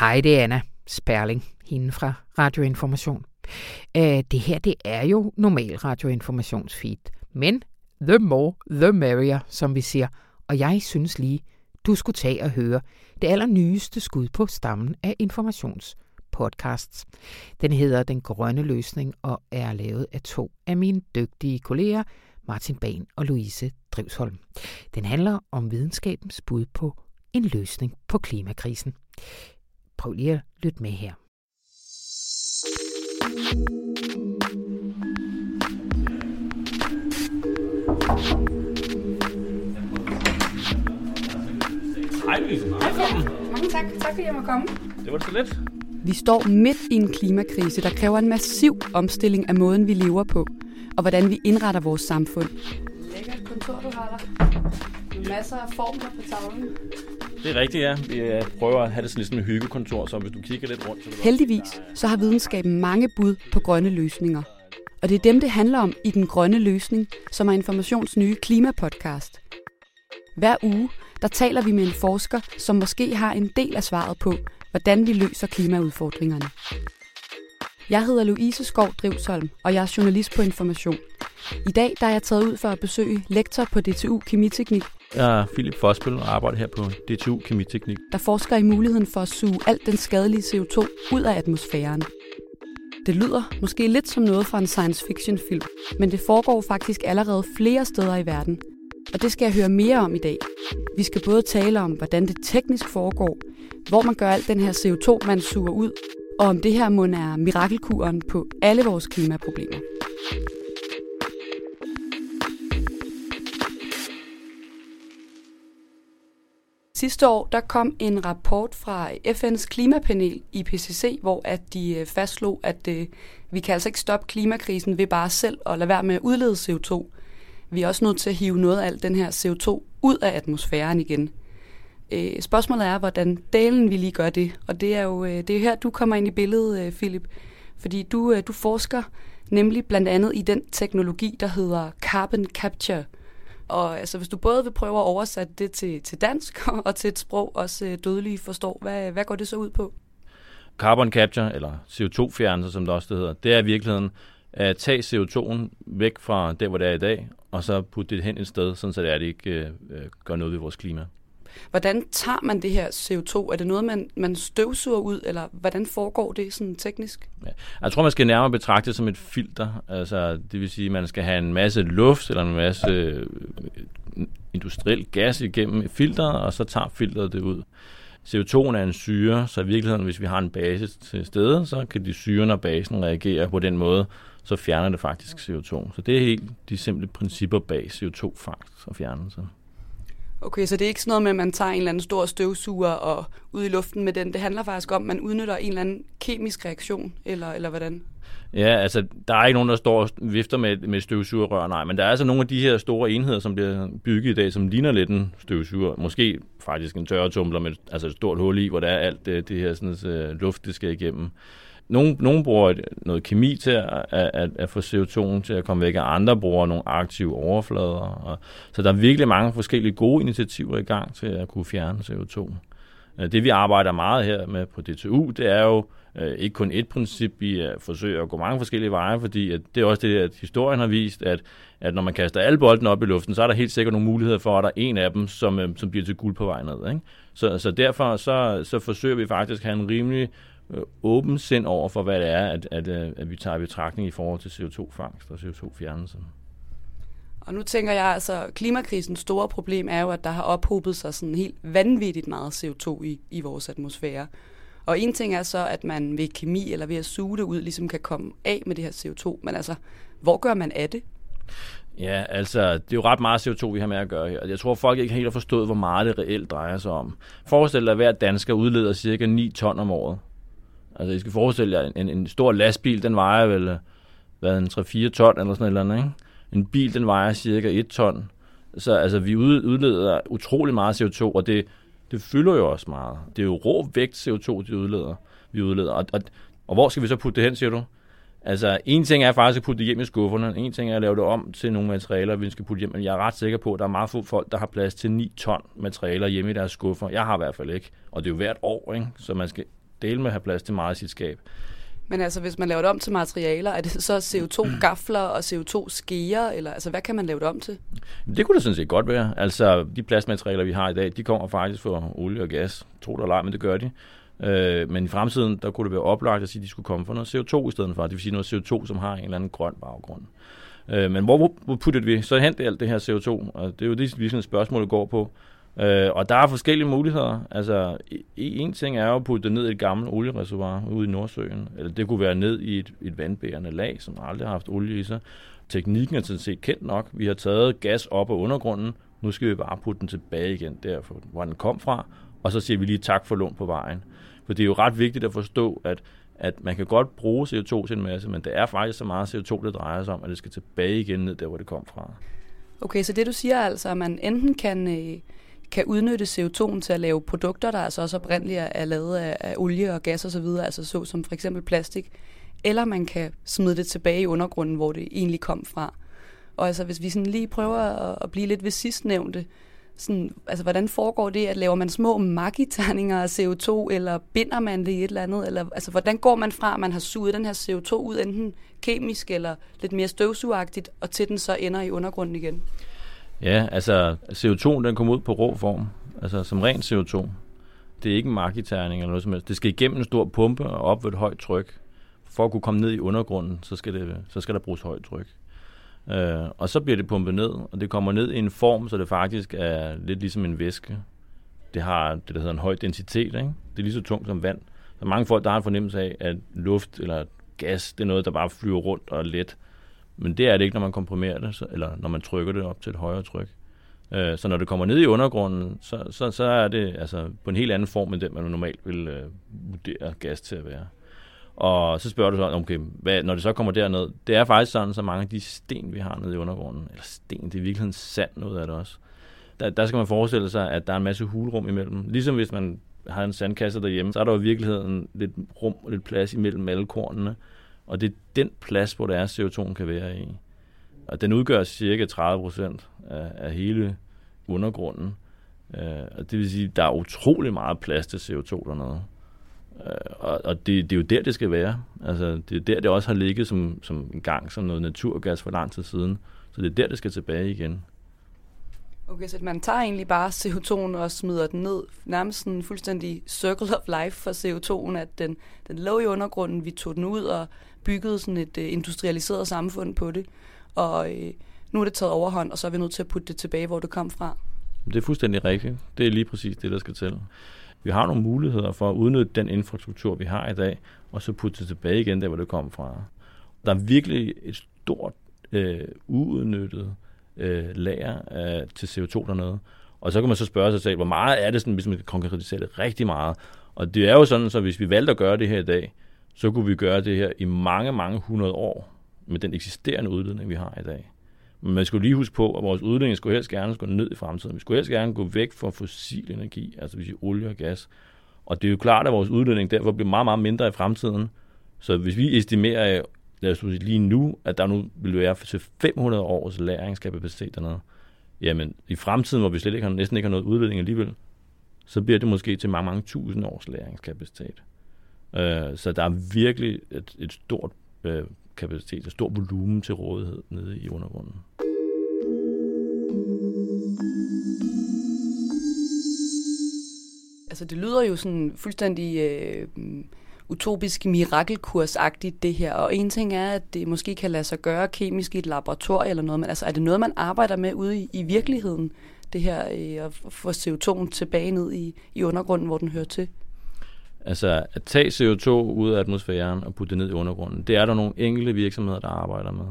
Hej, det er Anna Sperling, hende fra Radioinformation. Øh, det her, det er jo normal radioinformationsfeed, men the more, the merrier, som vi siger. Og jeg synes lige, du skulle tage og høre det allernyeste skud på stammen af informationspodcasts. Den hedder Den Grønne Løsning og er lavet af to af mine dygtige kolleger, Martin Ban og Louise Drivsholm. Den handler om videnskabens bud på en løsning på klimakrisen. Prøv lige at lytte med her. Hej Louise, velkommen. Mange tak. Tak fordi jeg må komme. Det var så let. Vi står midt i en klimakrise, der kræver en massiv omstilling af måden, vi lever på, og hvordan vi indretter vores samfund. Lækkert kontor, du har der. Masser af formler på tavlen. Det er rigtigt, ja. Vi øh, prøver at have det sådan lidt som et hyggekontor, så hvis du kigger lidt rundt... Så du- Heldigvis så har videnskaben mange bud på grønne løsninger. Og det er dem, det handler om i Den Grønne Løsning, som er Informations nye klimapodcast. Hver uge, der taler vi med en forsker, som måske har en del af svaret på, hvordan vi løser klimaudfordringerne. Jeg hedder Louise Skov Drivsholm, og jeg er journalist på Information. I dag der er jeg taget ud for at besøge lektor på DTU Kemiteknik, jeg er Philip Fosbøl og arbejder her på DTU Kemiteknik. der forsker i muligheden for at suge alt den skadelige CO2 ud af atmosfæren. Det lyder måske lidt som noget fra en science fiction film, men det foregår faktisk allerede flere steder i verden. Og det skal jeg høre mere om i dag. Vi skal både tale om, hvordan det teknisk foregår, hvor man gør alt den her CO2, man suger ud, og om det her mund er mirakelkuren på alle vores klimaproblemer. Sidste år der kom en rapport fra FN's klimapanel IPCC, hvor at de øh, fastslog, at øh, vi kan altså ikke stoppe klimakrisen ved bare selv at lade være med at udlede CO2. Vi er også nødt til at hive noget af al den her CO2 ud af atmosfæren igen. Øh, spørgsmålet er, hvordan dalen vi lige gør det, og det er jo øh, det er her, du kommer ind i billedet, øh, Philip. Fordi du, øh, du forsker nemlig blandt andet i den teknologi, der hedder carbon capture. Og altså, hvis du både vil prøve at oversætte det til, til dansk og til et sprog, også øh, dødelige forstår, hvad, hvad går det så ud på? Carbon capture, eller CO2-fjernelse, som det også det hedder, det er i virkeligheden at tage CO2'en væk fra der, hvor det er i dag, og så putte det hen et sted, sådan så det, er, det ikke øh, øh, gør noget ved vores klima. Hvordan tager man det her CO2? Er det noget, man, man støvsuger ud, eller hvordan foregår det sådan teknisk? Ja. Jeg tror, man skal nærmere betragte det som et filter. Altså, det vil sige, at man skal have en masse luft eller en masse øh, industriel gas igennem et filter, og så tager filteret det ud. CO2 er en syre, så i virkeligheden, hvis vi har en base til stede, så kan de syren og basen reagere på den måde, så fjerner det faktisk CO2. Så det er helt de simple principper bag CO2-fangst og fjernelse. Okay, så det er ikke sådan noget med, at man tager en eller anden stor støvsuger og ud i luften med den. Det handler faktisk om, at man udnytter en eller anden kemisk reaktion, eller, eller hvordan? Ja, altså, der er ikke nogen, der står og vifter med, med støvsugerrør, nej, men der er altså nogle af de her store enheder, som bliver bygget i dag, som ligner lidt en støvsuger. Måske faktisk en tørretumbler med altså et stort hul i, hvor der er alt det, det her sådan, uh, luft, det skal igennem. Nogle, nogle bruger et- noget kemi til at, at, at, få CO2 til at komme væk, og andre bruger nogle aktive overflader. Og, så der er virkelig mange forskellige gode initiativer i gang til at kunne fjerne CO2. Øh, det vi arbejder meget her med på DTU, det er jo øh, ikke kun et princip, vi øh, forsøger at gå mange forskellige veje, fordi at det er også det, at historien har vist, at, at når man kaster alle bolden op i luften, så er der helt sikkert nogle muligheder for, at der er en af dem, som, øh, som bliver til guld på vej ned. Ikke? Så, så derfor så, så forsøger vi faktisk at have en rimelig øh, åben sind over for, hvad det er, at, at, øh, at vi tager i betragtning i forhold til CO2-fangst og CO2-fjernelse. Og nu tænker jeg altså, klimakrisens store problem er jo, at der har ophobet sig sådan helt vanvittigt meget CO2 i, i vores atmosfære. Og en ting er så, at man ved kemi eller ved at suge det ud, ligesom kan komme af med det her CO2. Men altså, hvor gør man af det? Ja, altså, det er jo ret meget CO2, vi har med at gøre her. Jeg tror, folk ikke helt har forstået, hvor meget det reelt drejer sig om. Forestil dig, at hver dansker udleder cirka 9 ton om året. Altså, I skal forestille jer, en, en stor lastbil, den vejer vel, øh, hvad, en 3-4 ton eller sådan et eller andet, ikke? En bil, den vejer cirka 1 ton. Så altså, vi udleder utrolig meget CO2, og det, det fylder jo også meget. Det er jo rå vægt CO2, de udleder, vi udleder. Og, og, og hvor skal vi så putte det hen, siger du? Altså, en ting er faktisk at putte det hjem i skufferne. En ting er at lave det om til nogle materialer, vi skal putte hjem. Men jeg er ret sikker på, at der er meget få folk, der har plads til 9 ton materialer hjemme i deres skuffer. Jeg har i hvert fald ikke. Og det er jo hvert år, ikke? Så man skal dele med at have plads til meget i sit skab. Men altså, hvis man laver det om til materialer, er det så CO2-gafler og CO2-skeer, eller altså, hvad kan man lave det om til? Det kunne det sådan set godt være. Altså, de plastmaterialer, vi har i dag, de kommer faktisk fra olie og gas. Tro det eller ej, men det gør de. Øh, men i fremtiden, der kunne det være oplagt at sige, at de skulle komme fra noget CO2 i stedet for. Det vil sige noget CO2, som har en eller anden grøn baggrund. Øh, men hvor, hvor puttede vi så hen alt det her CO2? Og det er jo det, vi sådan et spørgsmål, går på. Øh, og der er forskellige muligheder. Altså, en ting er jo at putte det ned i et gammelt oliereservoir ude i Nordsøen. Eller det kunne være ned i et, et vandbærende lag, som aldrig har haft olie i sig. Teknikken er sådan set kendt nok. Vi har taget gas op af undergrunden. Nu skal vi bare putte den tilbage igen, der hvor den kom fra. Og så siger vi lige tak for lån på vejen. For det er jo ret vigtigt at forstå, at, at man kan godt bruge CO2 til en masse, men det er faktisk så meget CO2, det drejer sig om, at det skal tilbage igen ned der, hvor det kom fra. Okay, så det du siger altså, at man enten kan, øh, kan udnytte CO2 til at lave produkter, der altså også oprindeligt er lavet af, af olie og gas osv., altså så som for eksempel plastik, eller man kan smide det tilbage i undergrunden, hvor det egentlig kom fra. Og altså, hvis vi sådan lige prøver at, at blive lidt ved sidstnævnte, sådan, altså, hvordan foregår det? At laver man små magiterninger af CO2, eller binder man det i et eller andet? Eller, altså, hvordan går man fra, at man har suget den her CO2 ud, enten kemisk eller lidt mere støvsugagtigt, og til den så ender i undergrunden igen? Ja, altså CO2 den kommer ud på rå form, altså som ren CO2. Det er ikke en markiterning eller noget som helst. Det skal igennem en stor pumpe og op ved et højt tryk. For at kunne komme ned i undergrunden, så skal, det, så skal der bruges højt tryk. Øh, og så bliver det pumpet ned, og det kommer ned i en form, så det faktisk er lidt ligesom en væske. Det har det, der hedder en høj densitet. Ikke? Det er lige så tungt som vand. Der er mange folk, der har en fornemmelse af, at luft eller gas, det er noget, der bare flyver rundt og er let. Men det er det ikke, når man komprimerer det, så, eller når man trykker det op til et højere tryk. Øh, så når det kommer ned i undergrunden, så, så, så er det altså på en helt anden form, end den man normalt vil øh, vurdere gas til at være. Og så spørger du så, okay, hvad, når det så kommer derned, det er faktisk sådan, så mange af de sten, vi har nede i undergrunden, eller sten, det er virkelig sand noget af det også. Der, der skal man forestille sig, at der er en masse hulrum imellem. Ligesom hvis man har en sandkasse derhjemme, så er der jo i virkeligheden lidt rum og lidt plads imellem alle kornene. Og det er den plads, hvor der er CO2 kan være i. Og den udgør cirka 30 procent af, af hele undergrunden. Øh, og det vil sige, at der er utrolig meget plads til CO2 dernede. Øh, og, og det, det er jo der, det skal være. Altså, det er der, det også har ligget som, som en gang som noget naturgas for lang tid siden. Så det er der, det skal tilbage igen. Okay, så man tager egentlig bare CO2'en og smider den ned, nærmest en fuldstændig circle of life for CO2'en, at den, den lå i undergrunden, vi tog den ud og byggede sådan et uh, industrialiseret samfund på det, og uh, nu er det taget overhånd, og så er vi nødt til at putte det tilbage, hvor det kom fra. Det er fuldstændig rigtigt. Det er lige præcis det, der skal til. Vi har nogle muligheder for at udnytte den infrastruktur, vi har i dag, og så putte det tilbage igen, der hvor det kom fra. Der er virkelig et stort øh, uudnyttet øh, lager øh, til CO2 dernede. Og så kan man så spørge sig selv, hvor meget er det, sådan, hvis man kan konkretisere det rigtig meget. Og det er jo sådan, så hvis vi valgte at gøre det her i dag, så kunne vi gøre det her i mange, mange hundrede år med den eksisterende udledning, vi har i dag. Men man skulle lige huske på, at vores udledning skulle helst gerne gå ned i fremtiden. Vi skulle helst gerne gå væk fra fossil energi, altså hvis olie og gas. Og det er jo klart, at vores udledning derfor bliver meget, meget mindre i fremtiden. Så hvis vi estimerer, lad os sige lige nu, at der nu vil være til 500 års læringskapacitet dernede, jamen i fremtiden, hvor vi slet ikke har, næsten ikke har noget udledning alligevel, så bliver det måske til mange, mange tusind års læringskapacitet. Øh, så der er virkelig et, et stort øh, kapacitet, et stort volumen til rådighed nede i undergrunden. Altså det lyder jo sådan fuldstændig øh, utopisk mirakelkursagtigt det her, og en ting er, at det måske kan lade sig gøre kemisk i et laboratorium eller noget, men altså er det noget, man arbejder med ude i, i virkeligheden, det her øh, at få CO2 tilbage ned i, i undergrunden, hvor den hører til? Altså at tage CO2 ud af atmosfæren og putte det ned i undergrunden, det er der nogle enkelte virksomheder, der arbejder med.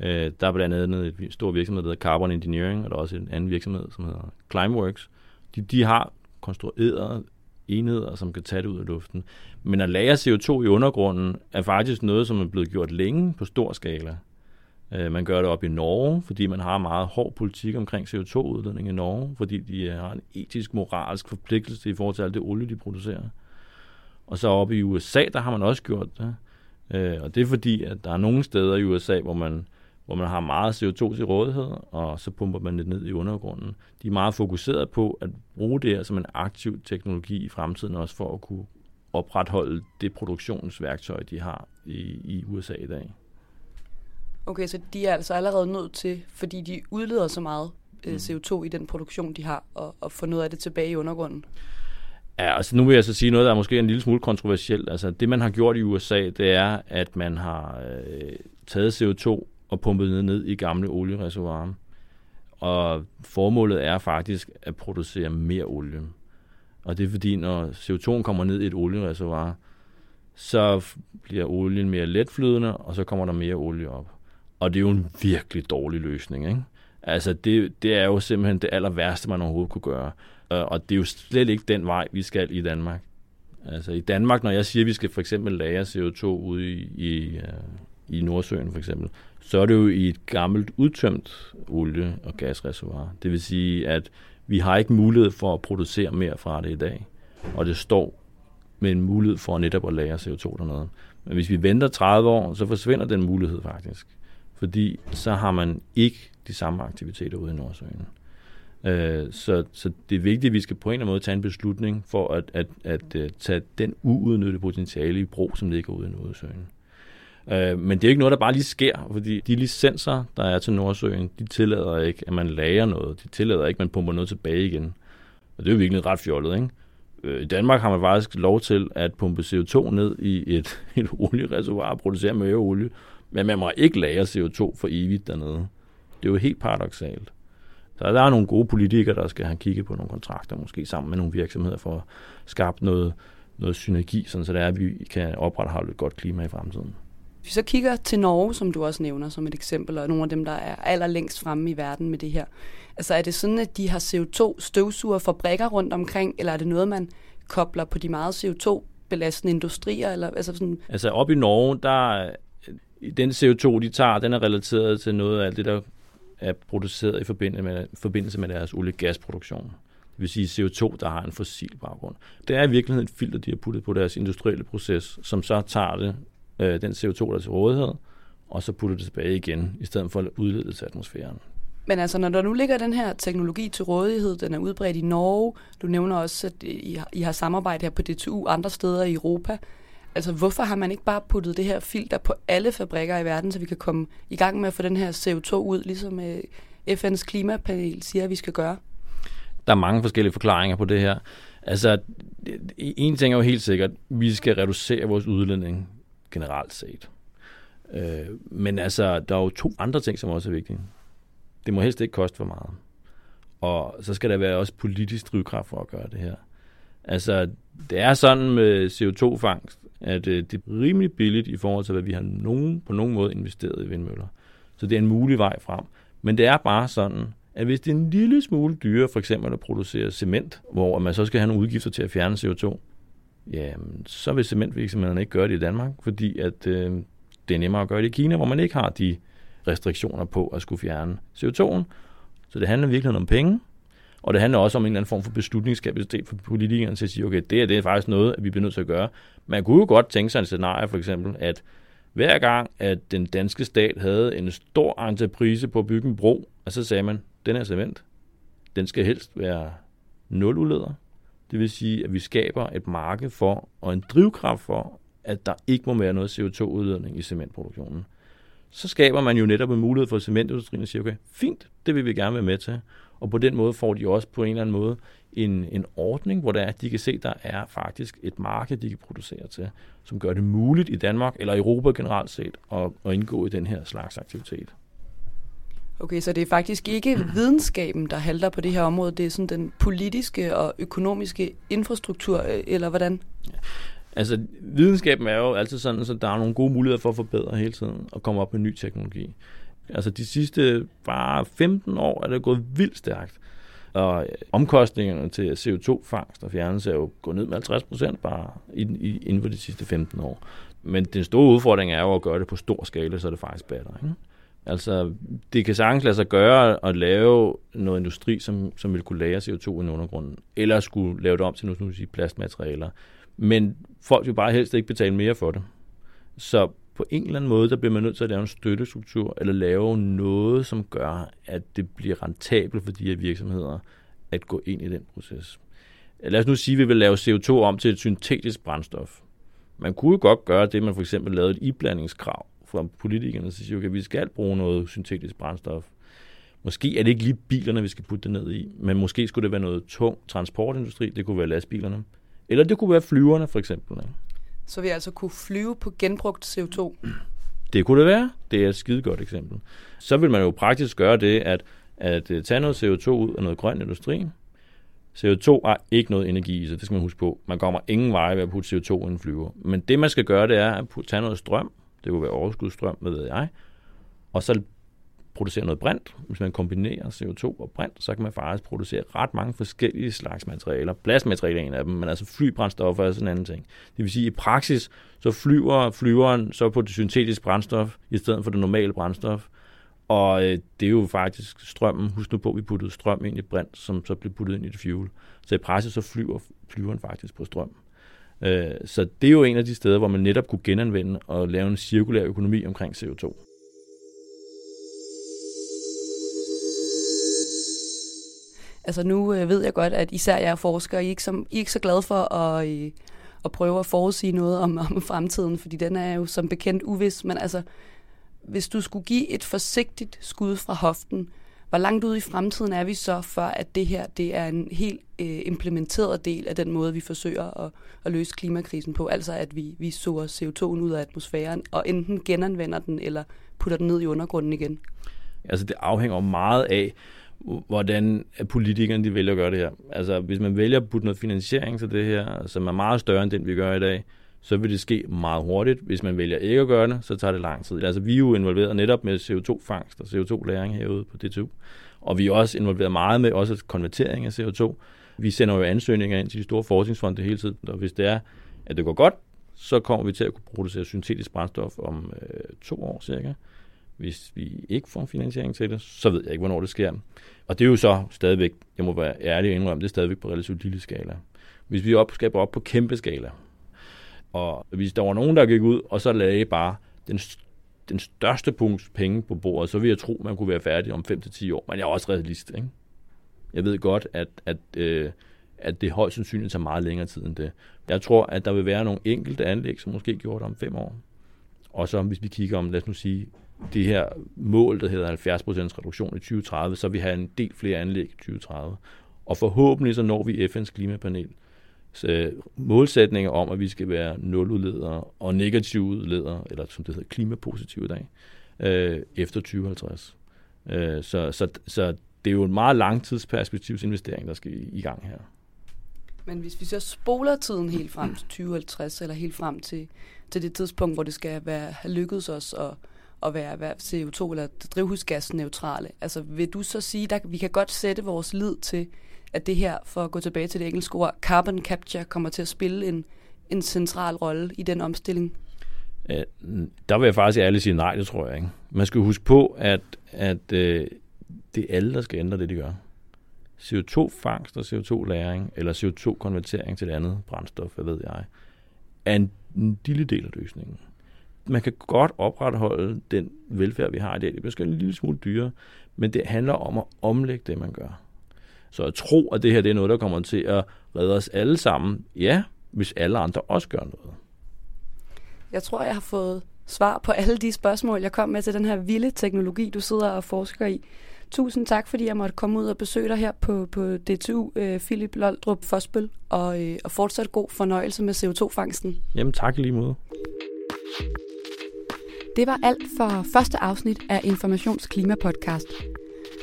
Øh, der er blandt andet en stor virksomhed, der hedder Carbon Engineering, og der er også en anden virksomhed, som hedder Climeworks. De, de har konstrueret enheder, som kan tage det ud af luften. Men at lagre CO2 i undergrunden er faktisk noget, som er blevet gjort længe på stor skala. Øh, man gør det op i Norge, fordi man har meget hård politik omkring CO2-udledning i Norge, fordi de øh, har en etisk, moralsk forpligtelse i forhold til alt det olie, de producerer. Og så oppe i USA, der har man også gjort det. Øh, og det er fordi, at der er nogle steder i USA, hvor man, hvor man har meget CO2 til rådighed, og så pumper man det ned i undergrunden. De er meget fokuseret på at bruge det her som en aktiv teknologi i fremtiden, også for at kunne opretholde det produktionsværktøj, de har i, i USA i dag. Okay, så de er altså allerede nødt til, fordi de udleder så meget øh, mm. CO2 i den produktion, de har, og, og få noget af det tilbage i undergrunden? Ja, altså nu vil jeg så sige noget, der er måske en lille smule kontroversielt. Altså det, man har gjort i USA, det er, at man har øh, taget CO2 og pumpet ned, ned i gamle oliereservoirer. Og formålet er faktisk at producere mere olie. Og det er fordi, når CO2 kommer ned i et oliereservoir, så bliver olien mere letflydende, og så kommer der mere olie op. Og det er jo en virkelig dårlig løsning, ikke? Altså, det, det er jo simpelthen det aller værste, man overhovedet kunne gøre. Og det er jo slet ikke den vej, vi skal i Danmark. Altså, i Danmark, når jeg siger, at vi skal for eksempel lagre CO2 ude i, i, øh, i Nordsøen for eksempel, så er det jo i et gammelt udtømt olie- og gasreservoir. Det vil sige, at vi har ikke mulighed for at producere mere fra det i dag. Og det står med en mulighed for netop at lagre CO2 dernede. Men hvis vi venter 30 år, så forsvinder den mulighed faktisk. Fordi så har man ikke de samme aktiviteter ude i Nordsøen. Øh, så, så det er vigtigt, at vi skal på en eller anden måde tage en beslutning for at, at, at, at tage den uudnyttede potentiale i brug, som ligger ude i Nordsøen. Øh, men det er ikke noget, der bare lige sker, fordi de licenser, der er til Nordsøen, de tillader ikke, at man lager noget. De tillader ikke, at man pumper noget tilbage igen. Og det er jo virkelig ret fjollet, ikke? Øh, I Danmark har man faktisk lov til at pumpe CO2 ned i et, et oliereservoir og producere mere olie, men man må ikke lagre CO2 for evigt dernede. Det er jo helt paradoxalt. Så der er nogle gode politikere, der skal have kigget på nogle kontrakter, måske sammen med nogle virksomheder, for at skabe noget, noget synergi, sådan så det er, at vi kan opretholde et godt klima i fremtiden. Hvis vi så kigger til Norge, som du også nævner som et eksempel, og nogle af dem, der er allerlængst fremme i verden med det her. Altså er det sådan, at de har CO2-støvsuger fabrikker rundt omkring, eller er det noget, man kobler på de meget CO2-belastende industrier? Eller, altså, sådan... altså op i Norge, der den CO2, de tager, den er relateret til noget af det, der er produceret i forbindelse med, forbindelse med deres olie-gasproduktion. Det vil sige CO2, der har en fossil baggrund. Det er i virkeligheden et filter, de har puttet på deres industrielle proces, som så tager det, øh, den CO2, der er til rådighed, og så putter det tilbage igen, i stedet for at udlede det til atmosfæren. Men altså, når der nu ligger den her teknologi til rådighed, den er udbredt i Norge, du nævner også, at I har, I har samarbejde her på DTU andre steder i Europa. Altså, hvorfor har man ikke bare puttet det her filter på alle fabrikker i verden, så vi kan komme i gang med at få den her CO2 ud, ligesom øh, FN's klimapanel siger, at vi skal gøre? Der er mange forskellige forklaringer på det her. Altså, en ting er jo helt sikkert, vi skal reducere vores udledning generelt set. Øh, men altså, der er jo to andre ting, som også er vigtige. Det må helst ikke koste for meget. Og så skal der være også politisk drivkraft for at gøre det her. Altså, det er sådan med CO2-fangst, at øh, det er rimelig billigt i forhold til, hvad vi har nogen, på nogen måde investeret i vindmøller. Så det er en mulig vej frem. Men det er bare sådan, at hvis det er en lille smule dyrere, for eksempel at producere cement, hvor man så skal have nogle udgifter til at fjerne CO2, jamen, så vil cementvirksomhederne ikke gøre det i Danmark, fordi at, øh, det er nemmere at gøre det i Kina, hvor man ikke har de restriktioner på at skulle fjerne CO2'en. Så det handler virkelig om penge, og det handler også om en eller anden form for beslutningskapacitet for politikerne til at sige, okay, det er, det er faktisk noget, at vi bliver nødt til at gøre. Man kunne jo godt tænke sig en scenarie, for eksempel, at hver gang, at den danske stat havde en stor entreprise på at bygge en bro, og så sagde man, den her cement, den skal helst være nuludleder. Det vil sige, at vi skaber et marked for, og en drivkraft for, at der ikke må være noget CO2-udledning i cementproduktionen. Så skaber man jo netop en mulighed for cementindustrien at sige, okay, fint, det vil vi gerne være med til. Og på den måde får de også på en eller anden måde en, en ordning, hvor der er, at de kan se, der er faktisk et marked, de kan producere til, som gør det muligt i Danmark eller Europa generelt set at, at indgå i den her slags aktivitet. Okay, så det er faktisk ikke videnskaben, der halter på det her område, det er sådan den politiske og økonomiske infrastruktur, øh, eller hvordan? Altså, videnskaben er jo altid sådan, så der er nogle gode muligheder for at forbedre hele tiden og komme op med ny teknologi. Altså, de sidste bare 15 år er det gået vildt stærkt. Og øh, omkostningerne til CO2-fangst og fjernelse er jo gået ned med 50 procent bare inden for de sidste 15 år. Men den store udfordring er jo at gøre det på stor skala, så det faktisk batter. Ikke? Altså, det kan sagtens lade sig gøre at lave noget industri, som, som vil kunne lære CO2 i undergrunden, eller skulle lave det om til nu sige, plastmaterialer. Men folk vil bare helst ikke betale mere for det. Så på en eller anden måde, der bliver man nødt til at lave en støttestruktur, eller lave noget, som gør, at det bliver rentabelt for de her virksomheder at gå ind i den proces. lad os nu sige, at vi vil lave CO2 om til et syntetisk brændstof. Man kunne jo godt gøre det, man for eksempel lavede et iblandingskrav fra politikerne, så siger okay, vi skal bruge noget syntetisk brændstof. Måske er det ikke lige bilerne, vi skal putte det ned i, men måske skulle det være noget tung transportindustri, det kunne være lastbilerne. Eller det kunne være flyverne for eksempel. Så vi altså kunne flyve på genbrugt CO2? Det kunne det være. Det er et skide godt eksempel. Så vil man jo praktisk gøre det, at, at øh, tage noget CO2 ud af noget grøn industri. CO2 har ikke noget energi i sig, det skal man huske på. Man kommer ingen vej ved at putte CO2 i en flyver. Men det, man skal gøre, det er at putte, tage noget strøm. Det kunne være overskudsstrøm, hvad ved jeg. Og så producere noget brint. Hvis man kombinerer CO2 og brint, så kan man faktisk producere ret mange forskellige slags materialer. Plastmaterialer er en af dem, men altså flybrændstoffer er sådan en anden ting. Det vil sige, at i praksis, så flyver flyveren så på det syntetiske brændstof, i stedet for det normale brændstof. Og øh, det er jo faktisk strømmen. Husk nu på, at vi puttede strøm ind i brint, som så blev puttet ind i det fuel. Så i praksis så flyver flyveren faktisk på strøm. Øh, så det er jo en af de steder, hvor man netop kunne genanvende og lave en cirkulær økonomi omkring CO2. Altså nu øh, ved jeg godt, at især jeg er forsker, I er ikke så, I er ikke så glade for at, øh, at prøve at forudsige noget om, om fremtiden, fordi den er jo som bekendt uvis. Men altså, hvis du skulle give et forsigtigt skud fra hoften, hvor langt ude i fremtiden er vi så, for at det her det er en helt øh, implementeret del af den måde, vi forsøger at, at løse klimakrisen på? Altså at vi, vi suger CO2'en ud af atmosfæren og enten genanvender den eller putter den ned i undergrunden igen? Altså det afhænger meget af, hvordan politikerne de vælger at gøre det her. Altså, hvis man vælger at putte noget finansiering til det her, som er meget større end den, vi gør i dag, så vil det ske meget hurtigt. Hvis man vælger ikke at gøre det, så tager det lang tid. Altså, vi er jo involveret netop med CO2-fangst og CO2-læring herude på DTU. Og vi er også involveret meget med også konvertering af CO2. Vi sender jo ansøgninger ind til de store forskningsfonde hele tiden, og hvis det er, at det går godt, så kommer vi til at kunne producere syntetisk brændstof om øh, to år cirka. Hvis vi ikke får finansiering til det, så ved jeg ikke, hvornår det sker. Og det er jo så stadigvæk, jeg må være ærlig og indrømme, det er stadigvæk på relativt lille skala. Hvis vi op, skaber op på kæmpe skala, og hvis der var nogen, der gik ud, og så lagde bare den, den største punkt penge på bordet, så ville jeg tro, man kunne være færdig om 5-10 år. Men jeg er også realist, ikke? Jeg ved godt, at, at, øh, at det højst sandsynligt tager meget længere tid end det. Jeg tror, at der vil være nogle enkelte anlæg, som måske gjort det om fem år. Og så hvis vi kigger om, lad os nu sige, det her mål, der hedder 70% reduktion i 2030, så vi har en del flere anlæg i 2030. Og forhåbentlig så når vi FN's klimapanel så øh, målsætninger om, at vi skal være nuludledere og negative udledere, eller som det hedder klimapositive i dag, øh, efter 2050. Øh, så, så, så det er jo en meget langtidsperspektivsinvestering, der skal i, i gang her. Men hvis vi så spoler tiden helt frem til 2050, eller helt frem til, til det tidspunkt, hvor det skal være, have lykkedes os at at være, være CO2 eller drivhusgasneutrale. Altså vil du så sige, at vi kan godt sætte vores lid til, at det her, for at gå tilbage til det engelske ord, carbon capture, kommer til at spille en, en central rolle i den omstilling? Øh, der vil jeg faktisk ærligt sige nej, det tror jeg ikke. Man skal huske på, at, at øh, det er alle, der skal ændre det, de gør. CO2-fangst og CO2-læring, eller CO2-konvertering til et andet brændstof, hvad ved jeg, er en, en lille del af løsningen man kan godt opretholde den velfærd, vi har i dag. Det bliver en lille smule dyrere, men det handler om at omlægge det, man gør. Så jeg tror, at det her det er noget, der kommer til at redde os alle sammen. Ja, hvis alle andre også gør noget. Jeg tror, jeg har fået svar på alle de spørgsmål, jeg kom med til den her vilde teknologi, du sidder og forsker i. Tusind tak, fordi jeg måtte komme ud og besøge dig her på, på DTU, øh, Philip Loldrup Fosbøl, og, øh, og fortsat god fornøjelse med CO2-fangsten. Jamen tak lige måde. Det var alt for første afsnit af Informations Klimapodcast.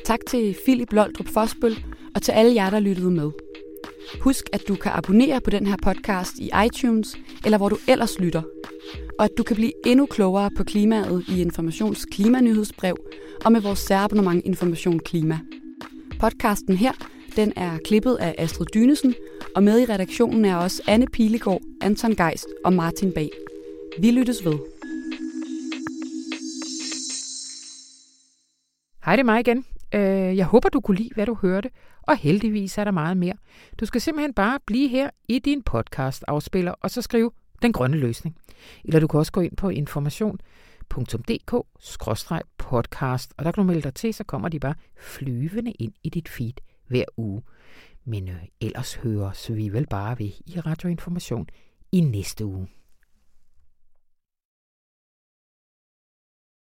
Tak til Philip Loldrup Fosbøl og til alle jer, der lyttede med. Husk, at du kan abonnere på den her podcast i iTunes, eller hvor du ellers lytter. Og at du kan blive endnu klogere på klimaet i Informations Klimanyhedsbrev og med vores særabonnement Information Klima. Podcasten her, den er klippet af Astrid Dynesen, og med i redaktionen er også Anne Pilegaard, Anton Geist og Martin Bag. Vi lyttes ved. Hej, det er mig igen. Øh, jeg håber, du kunne lide, hvad du hørte, og heldigvis er der meget mere. Du skal simpelthen bare blive her i din podcast-afspiller, og så skrive Den Grønne Løsning. Eller du kan også gå ind på information.dk-podcast, og der kan du melde dig til, så kommer de bare flyvende ind i dit feed hver uge. Men øh, ellers hører så vi vel bare ved i Radioinformation i næste uge.